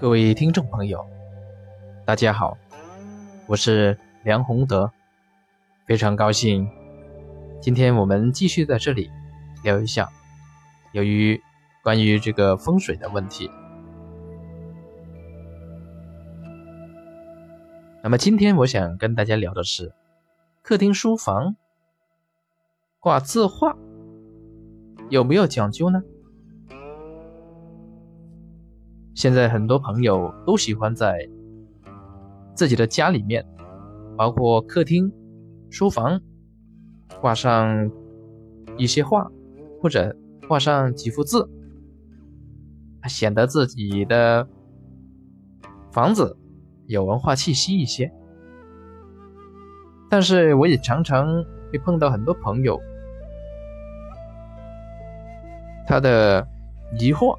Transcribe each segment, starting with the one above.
各位听众朋友，大家好，我是梁宏德，非常高兴，今天我们继续在这里聊一下，由于关于这个风水的问题。那么今天我想跟大家聊的是，客厅书房挂字画有没有讲究呢？现在很多朋友都喜欢在自己的家里面，包括客厅、书房，挂上一些画，或者挂上几幅字，显得自己的房子有文化气息一些。但是我也常常会碰到很多朋友，他的疑惑。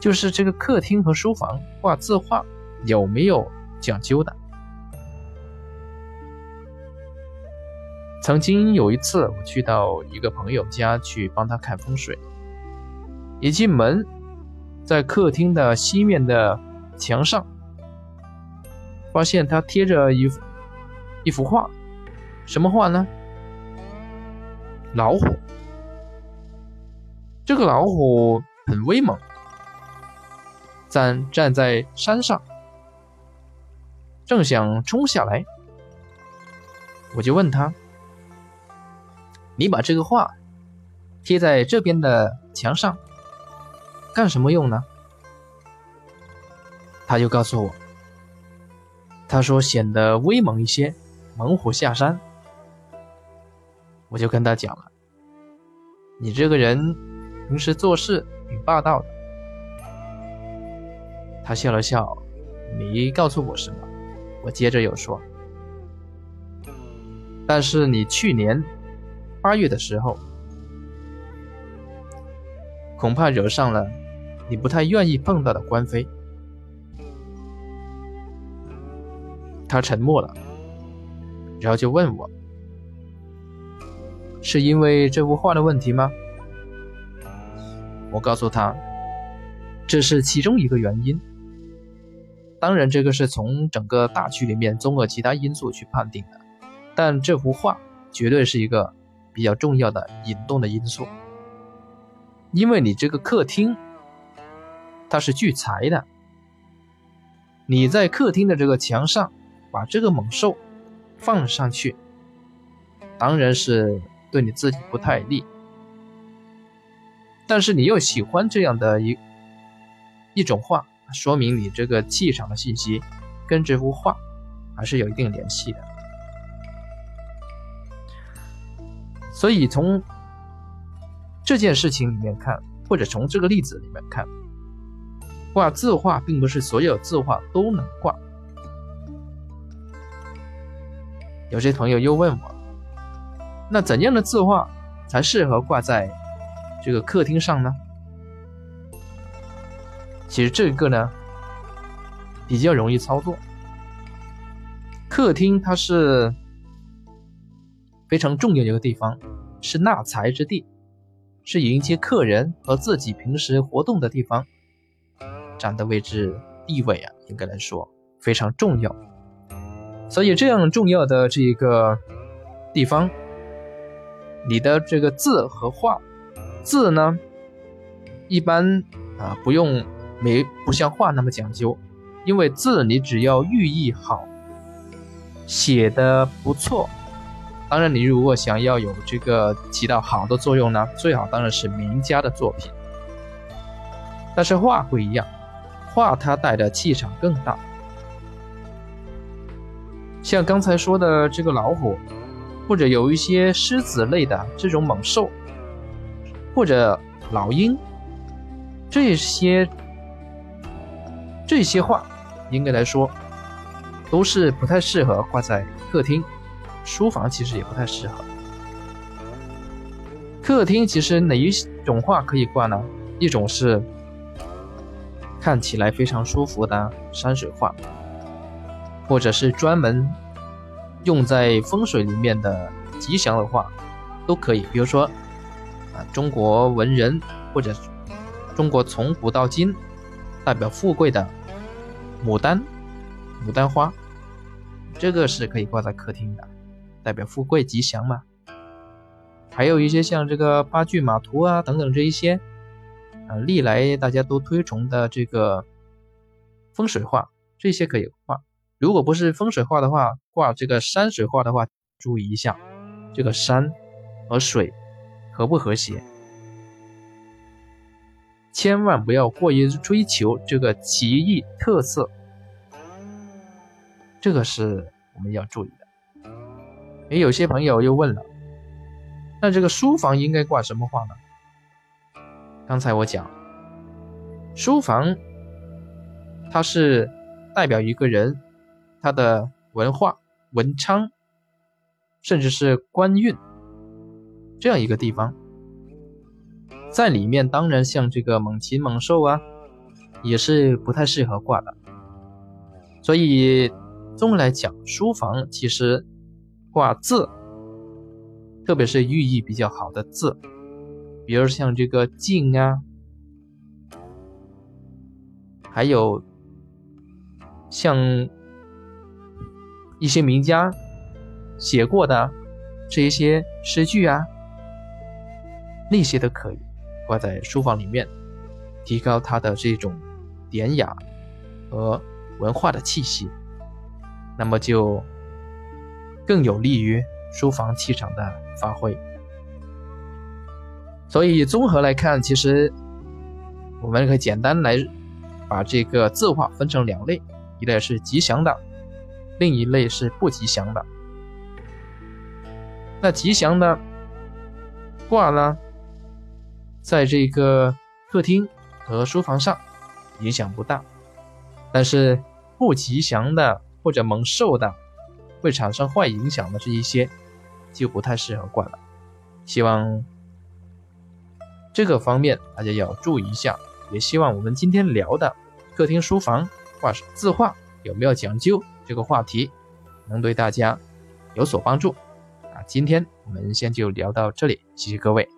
就是这个客厅和书房挂字画有没有讲究的？曾经有一次，我去到一个朋友家去帮他看风水，一进门，在客厅的西面的墙上，发现他贴着一幅一幅画，什么画呢？老虎。这个老虎很威猛。站站在山上，正想冲下来，我就问他：“你把这个画贴在这边的墙上，干什么用呢？”他就告诉我：“他说显得威猛一些，猛虎下山。”我就跟他讲了：“你这个人平时做事挺霸道的。”他笑了笑，没告诉我什么。我接着又说：“但是你去年八月的时候，恐怕惹上了你不太愿意碰到的官非。”他沉默了，然后就问我：“是因为这幅画的问题吗？”我告诉他：“这是其中一个原因。”当然，这个是从整个大局里面综合其他因素去判定的，但这幅画绝对是一个比较重要的引动的因素，因为你这个客厅它是聚财的，你在客厅的这个墙上把这个猛兽放上去，当然是对你自己不太利，但是你又喜欢这样的一一种画。说明你这个气场的信息跟这幅画还是有一定联系的，所以从这件事情里面看，或者从这个例子里面看，挂字画并不是所有字画都能挂。有些朋友又问我，那怎样的字画才适合挂在这个客厅上呢？其实这个呢比较容易操作。客厅它是非常重要的一个地方，是纳财之地，是迎接客人和自己平时活动的地方，占的位置地位啊，应该来说非常重要。所以这样重要的这一个地方，你的这个字和画，字呢一般啊不用。没不像画那么讲究，因为字你只要寓意好，写的不错。当然，你如果想要有这个起到好的作用呢，最好当然是名家的作品。但是画不一样，画它带的气场更大。像刚才说的这个老虎，或者有一些狮子类的这种猛兽，或者老鹰，这些。这些画，应该来说，都是不太适合挂在客厅、书房，其实也不太适合。客厅其实哪一种画可以挂呢？一种是看起来非常舒服的山水画，或者是专门用在风水里面的吉祥的画，都可以。比如说，啊，中国文人或者中国从古到今。代表富贵的牡丹、牡丹花，这个是可以挂在客厅的，代表富贵吉祥嘛。还有一些像这个八骏马图啊等等这一些，啊，历来大家都推崇的这个风水画，这些可以画。如果不是风水画的话，挂这个山水画的话，注意一下这个山和水和不和谐，千万不要过于追求这个奇异特色，这个是我们要注意的。也有些朋友又问了。那这个书房应该挂什么画呢？刚才我讲，书房它是代表一个人他的文化、文昌，甚至是官运这样一个地方，在里面当然像这个猛禽猛兽啊，也是不太适合挂的。所以综合来讲，书房其实挂字。特别是寓意比较好的字，比如像这个“静”啊，还有像一些名家写过的这一些诗句啊，那些都可以挂在书房里面，提高它的这种典雅和文化的气息，那么就更有利于。书房气场的发挥，所以综合来看，其实我们可以简单来把这个字画分成两类，一类是吉祥的，另一类是不吉祥的。那吉祥的挂呢，在这个客厅和书房上影响不大，但是不吉祥的或者蒙受的。会产生坏影响的这一些，就不太适合挂了。希望这个方面大家要注意一下。也希望我们今天聊的客厅、书房挂字画有没有讲究这个话题，能对大家有所帮助。啊，今天我们先就聊到这里，谢谢各位。